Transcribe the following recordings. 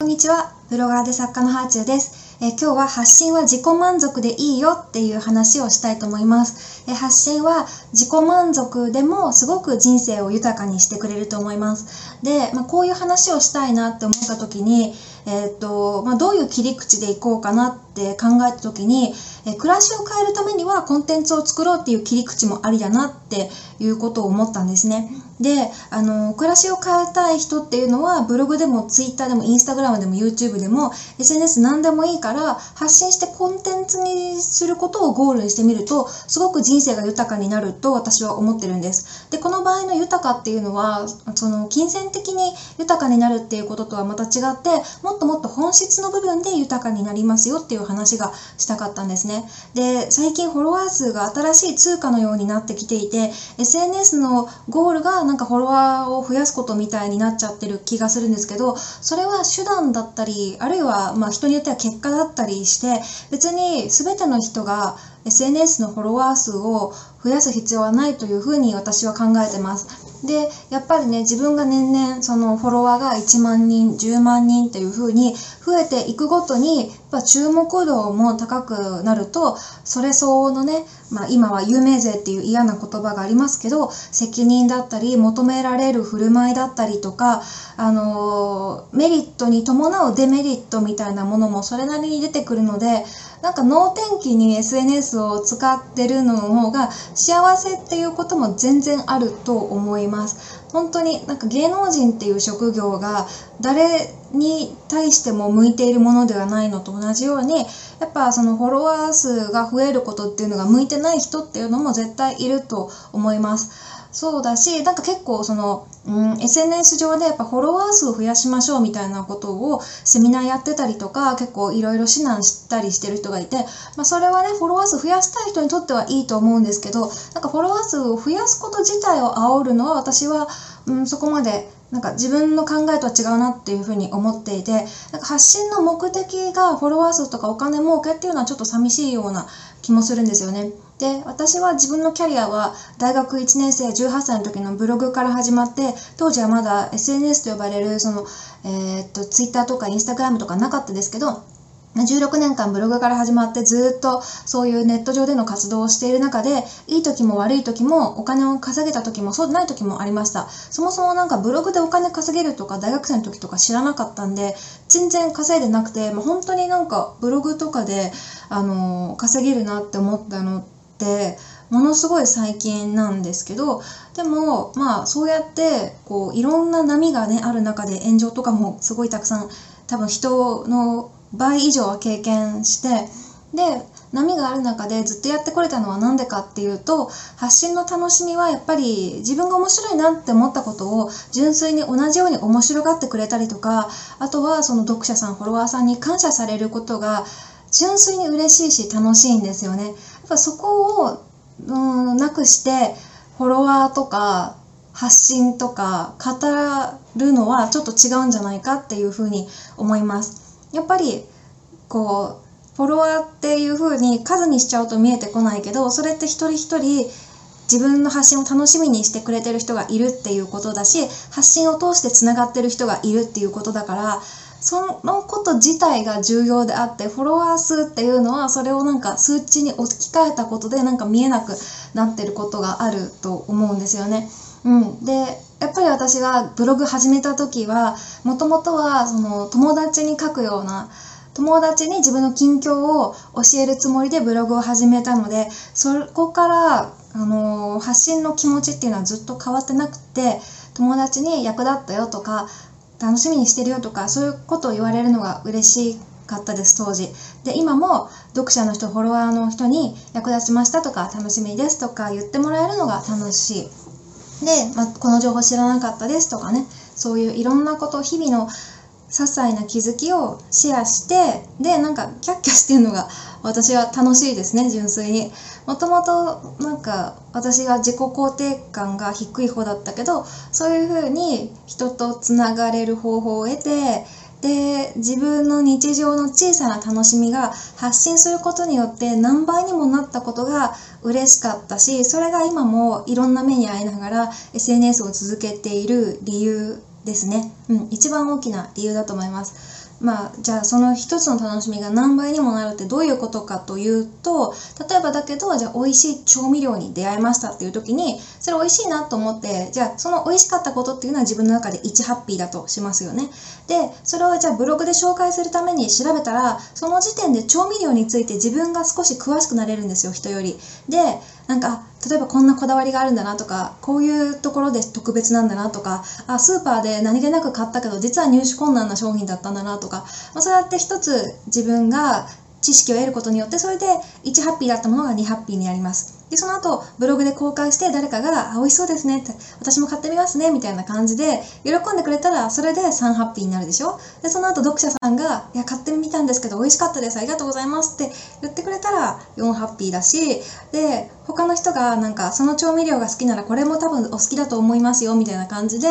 こんにちは。ブロガーで作家のハーチューです。え今日は発信は自己満足でいいよっていう話をしたいと思います。え発信は自己満足でもすごく人生を豊かにしてくれると思います。で、まあ、こういう話をしたいなって思った時に、えーっと、まあ、どういう切り口でいこうかなって考えた時に、えー暮らしを変えるためにはコンテンツを作ろうっていう切り口もありだなっていうことを思ったんですね。で、あの、暮らしを変えたい人っていうのは、ブログでもツイッターでもインスタグラムでも YouTube でも SNS 何でもいいから発信してコンテンツにすることをゴールにしてみると、すごく人生が豊かになると私は思ってるんです。で、この場合の豊かっていうのは、その金銭的に豊かになるっていうこととはまた違って、もっともっと本質の部分で豊かになりますよっていう話がしたかったんですね。で、最近フォロワー数が新しい通貨のようになってきていて、SNS のゴールがなんかフォロワーを増やすことみたいになっちゃってる気がするんですけど、それは手段だったり、あるいはまあ人によっては結果だったりして、別に全ての人が SNS のフォロワー数を増やす必要はないというふうに私は考えてます。で、やっぱりね、自分が年々そのフォロワーが1万人、10万人っていうふうに増えていくごとに、やっぱ注目度も高くなると、それ相応のね、まあ今は有名税っていう嫌な言葉がありますけど、責任だったり、求められる振る舞いだったりとか、あのーメリットに伴うデメリットみたいなものもそれなりに出てくるので、なんか能天気に SNS を使ってるのの方が幸せっていうことも全然あると思います。本当になんか芸能人っていう職業が誰に対しても向いているものではないのと同じようにやっぱそのフォロワー数が増えることっていうのが向いてない人っていうのも絶対いると思います。そうだし、なんか結構その、うん、SNS 上でやっぱフォロワー数を増やしましょうみたいなことをセミナーやってたりとか、結構いろいろ指南したりしてる人がいて、まあそれはね、フォロワー数増やしたい人にとってはいいと思うんですけど、なんかフォロワー数を増やすこと自体を煽るのは私は、うん、そこまでなんか自分の考えとは違うなっていうふうに思っていて、なんか発信の目的がフォロワー数とかお金儲けっていうのはちょっと寂しいような気もするんですよね。で、私は自分のキャリアは大学1年生18歳の時のブログから始まって、当時はまだ SNS と呼ばれるその、えーっと、Twitter とか Instagram とかなかったですけど、16年間ブログから始まってずっとそういうネット上での活動をしている中でいい時も悪い時もお金を稼げた時もそうでない時もありました。そもそもなんかブログでお金稼げるとか大学生の時とか知らなかったんで全然稼いでなくて、まあ、本当になんかブログとかであの稼げるなって思ったのってものすごい最近なんですけどでもまあそうやってこういろんな波がねある中で炎上とかもすごいたくさん多分人の倍以上は経験してで波がある中でずっとやってこれたのは何でかっていうと発信の楽しみはやっぱり自分が面白いなって思ったことを純粋に同じように面白がってくれたりとかあとはその読者さんフォロワーさんに感謝されることが純粋に嬉しいし楽しいんですよね。やっぱそこをうんなくしてフォロワーとか発信とか語るのはちょっと違うんじゃないかっていうふうに思います。やっぱりこうフォロワーっていう風に数にしちゃうと見えてこないけどそれって一人一人自分の発信を楽しみにしてくれてる人がいるっていうことだし発信を通してつながってる人がいるっていうことだからそのこと自体が重要であってフォロワー数っていうのはそれをなんか数値に置き換えたことでなんか見えなくなってることがあると思うんですよね。うん、でやっぱり私がブログ始めた時はもともとはその友達に書くような友達に自分の近況を教えるつもりでブログを始めたのでそこから、あの発信の気持ちっていうのはずっと変わってなくて友達に役立ったよとか楽しみにしてるよとかそういうことを言われるのが嬉しかったです当時。で今も読者の人フォロワーの人に役立ちましたとか楽しみですとか言ってもらえるのが楽しい。で、まあ、この情報知らなかったですとかねそういういろんなこと日々の些細な気づきをシェアしてでなんかキャッキャしてるのが私は楽しいですね純粋に。もともとなんか私は自己肯定感が低い方だったけどそういうふうに人とつながれる方法を得てで自分の日常の小さな楽しみが発信することによって何倍にもなったことが嬉しかったしそれが今もいろんな目に遭いながら SNS を続けている理由ですね、うん、一番大きな理由だと思います。まあ、じゃあその一つの楽しみが何倍にもなるってどういうことかというと例えばだけどじゃあ美味しい調味料に出会いましたっていう時にそれ美味しいなと思ってじゃあその美味しかったことっていうのは自分の中で1ハッピーだとしますよね。でそれをじゃあブログで紹介するために調べたらその時点で調味料について自分が少し詳しくなれるんですよ人より。でなんか例えばこんなこだわりがあるんだなとかこういうところで特別なんだなとかあスーパーで何気なく買ったけど実は入手困難な商品だったんだなとか、まあ、そうやって一つ自分が知識を得ることによってそれで1ハッピーだったものが2ハッピーになります。で、その後、ブログで公開して誰かが、あ、美味しそうですね。って、私も買ってみますね、みたいな感じで、喜んでくれたら、それで3ハッピーになるでしょ？で、その後、読者さんが、いや、買ってみたんですけど、美味しかったです、ありがとうございます。って言ってくれたら、4ハッピーだし、で、他の人が、なんか、その調味料が好きなら、これも多分お好きだと思いますよ、みたいな感じで、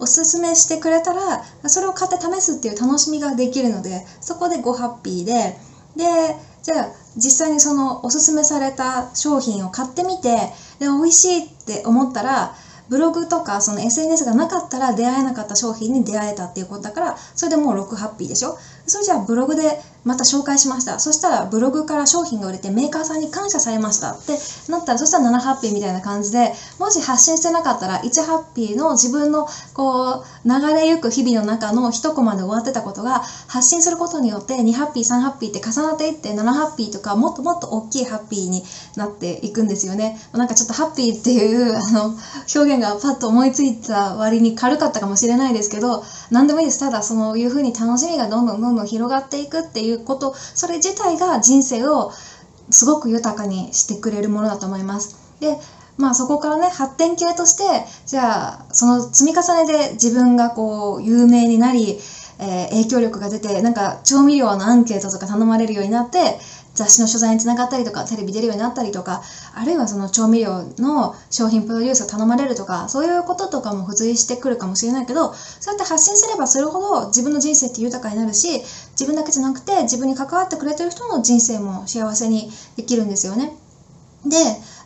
おすすめしてくれたら、それを買って試すっていう楽しみができるので、そこで5ハッピーで、で、じゃあ実際にそのおすすめされた商品を買ってみてで美味しいって思ったらブログとかその SNS がなかったら出会えなかった商品に出会えたっていうことだからそれでもう6ハッピーでしょ？それじゃあブログでまた紹介しました。そしたらブログから商品が売れてメーカーさんに感謝されましたってなったらそしたら7ハッピーみたいな感じでもし発信してなかったら1ハッピーの自分のこう流れゆく日々の中の1コマで終わってたことが発信することによって2ハッピー3ハッピーって重なっていって7ハッピーとかもっともっと大きいハッピーになっていくんですよね。なんかちょっとハッピーっていうあの表現がパッと思いついた割に軽かったかもしれないですけど何でもいいです。ただそういうふうに楽しみがどんどんどんどん広がっていくっていうことそれ自体が人生をすごく豊かにしてくれるものだと思います。でまあそこからね発展系としてじゃあその積み重ねで自分がこう有名になり、えー、影響力が出てなんか調味料のアンケートとか頼まれるようになって雑誌の取材につながったりとかテレビ出るようになったりとかあるいはその調味料の商品プロデュースを頼まれるとかそういうこととかも付随してくるかもしれないけどそうやって発信すればするほど自分の人生って豊かになるし自分だけじゃなくて自分に関わってくれてる人の人生も幸せにできるんですよね。で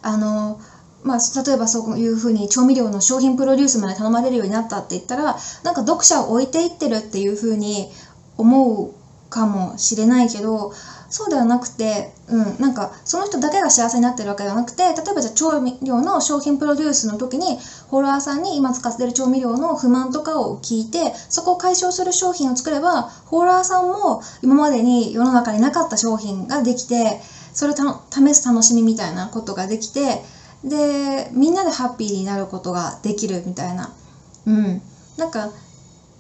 あのまあ、例えばそういうふうに調味料の商品プロデュースまで頼まれるようになったって言ったらなんか読者を置いていってるっていうふうに思うかもしれないけどそうではなくて、うん、なんかその人だけが幸せになってるわけではなくて例えばじゃあ調味料の商品プロデュースの時にフォロワーさんに今使ってる調味料の不満とかを聞いてそこを解消する商品を作ればフォロワーさんも今までに世の中になかった商品ができてそれを試す楽しみみたいなことができてでみんなでハッピーになることができるみたいな。うん。なんか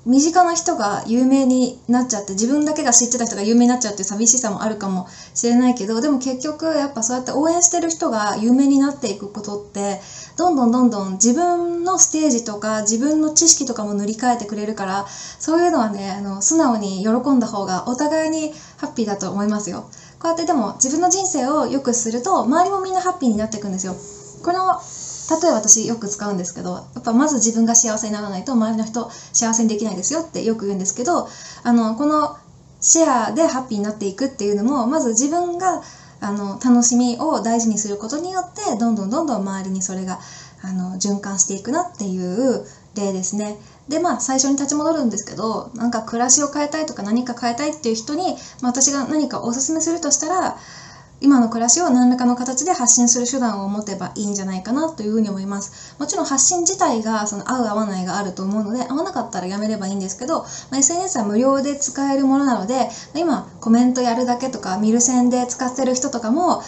身近な人が有名になっちゃって自分だけが知ってた人が有名になっちゃうっていう寂しさもあるかもしれないけどでも結局やっぱそうやって応援してる人が有名になっていくことってどんどんどんどん自分のステージとか自分の知識とかも塗り替えてくれるからそういうのはねあの素直に喜んだ方がお互いにハッピーだと思いますよ。こうやってでも自分の人生を良くすると周りもみんなハッピーになっていくんですよ。この例えば私よく使うんですけどやっぱまず自分が幸せにならないと周りの人幸せにできないですよってよく言うんですけどあのこのシェアでハッピーになっていくっていうのもまず自分があの楽しみを大事にすることによってどんどんどんどん周りにそれがあの循環していくなっていう例ですね。でまあ最初に立ち戻るんですけどなんか暮らしを変えたいとか何か変えたいっていう人に、まあ、私が何かおすすめするとしたら今の暮らしを何らかの形で発信する手段を持てばいいんじゃないかなというふうに思います。もちろん発信自体がその合う合わないがあると思うので、合わなかったらやめればいいんですけど、まあ、SNS は無料で使えるものなので、今コメントやるだけとか見る線で使ってる人とかも、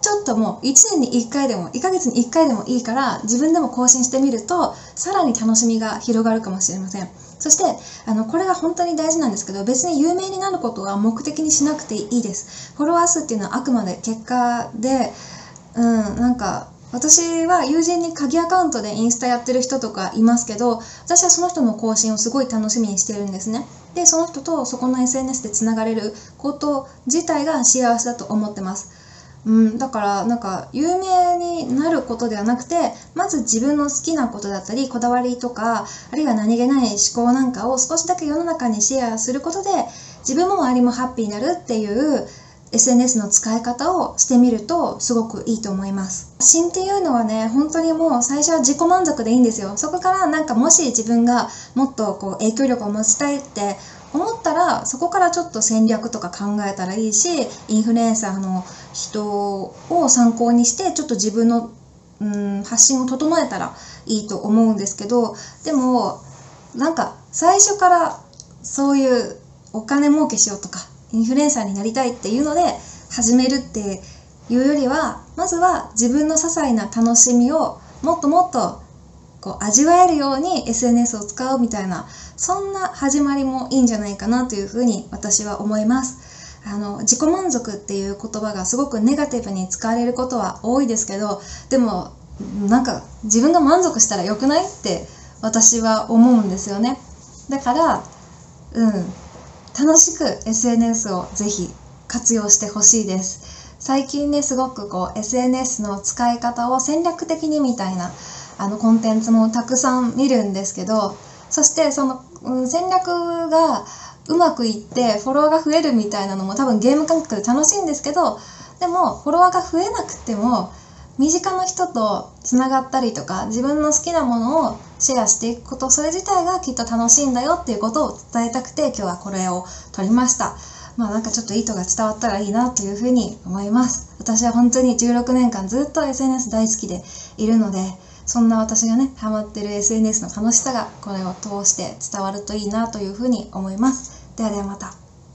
ちょっともう1年に1回でも1ヶ月に1回でもいいから自分でも更新してみるとさらに楽しみが広がるかもしれません。そしてあのこれが本当に大事なんですけど別に有名になることは目的にしなくていいです。フォロワー数っていうのはあくまで結果でうんなんか私は友人に鍵アカウントでインスタやってる人とかいますけど私はその人の更新をすごい楽しみにしてるんですね。でその人とそこの SNS でつながれること自体が幸せだと思ってます。うん、だからなんか有名になることではなくてまず自分の好きなことだったりこだわりとかあるいは何気ない思考なんかを少しだけ世の中にシェアすることで自分も周りもハッピーになるっていう SNS の使い方をしてみるとすごくいいと思います。発信っていうのはね、本当にもう最初は自己満足でいいんですよ。そこからなんかもし自分がもっとこう影響力を持ちたいって思ったらそこからちょっと戦略とか考えたらいいしインフルエンサーの人を参考にしてちょっと自分のうん発信を整えたらいいと思うんですけどでもなんか最初からそういうお金儲けしようとかインフルエンサーになりたいっていうので始めるっていうよりはまずは自分の些細な楽しみをもっともっとこう味わえるように SNS を使うみたいなそんな始まりもいいんじゃないかなというふうに私は思います。あの自己満足っていう言葉がすごくネガティブに使われることは多いですけどでもなんか自分が満足したら良くないって私は思うんですよねだからうん楽しく SNS をぜひ活用してほしいです最近ねすごくこう SNS の使い方を戦略的にみたいなあのコンテンツもたくさん見るんですけどそしてその、うん、戦略がうまくいってフォロワーが増えるみたいなのも多分ゲーム感覚で楽しいんですけどでもフォロワーが増えなくても身近な人とつながったりとか自分の好きなものをシェアしていくことそれ自体がきっと楽しいんだよっていうことを伝えたくて今日はこれを撮りました。まあなんかちょっと意図が伝わったらいいなというふうに思います。私は本当に16年間ずっと SNS 大好きでいるのでそんな私がねハマってる SNS の楽しさがこれを通して伝わるといいなというふうに思います。ではではまた。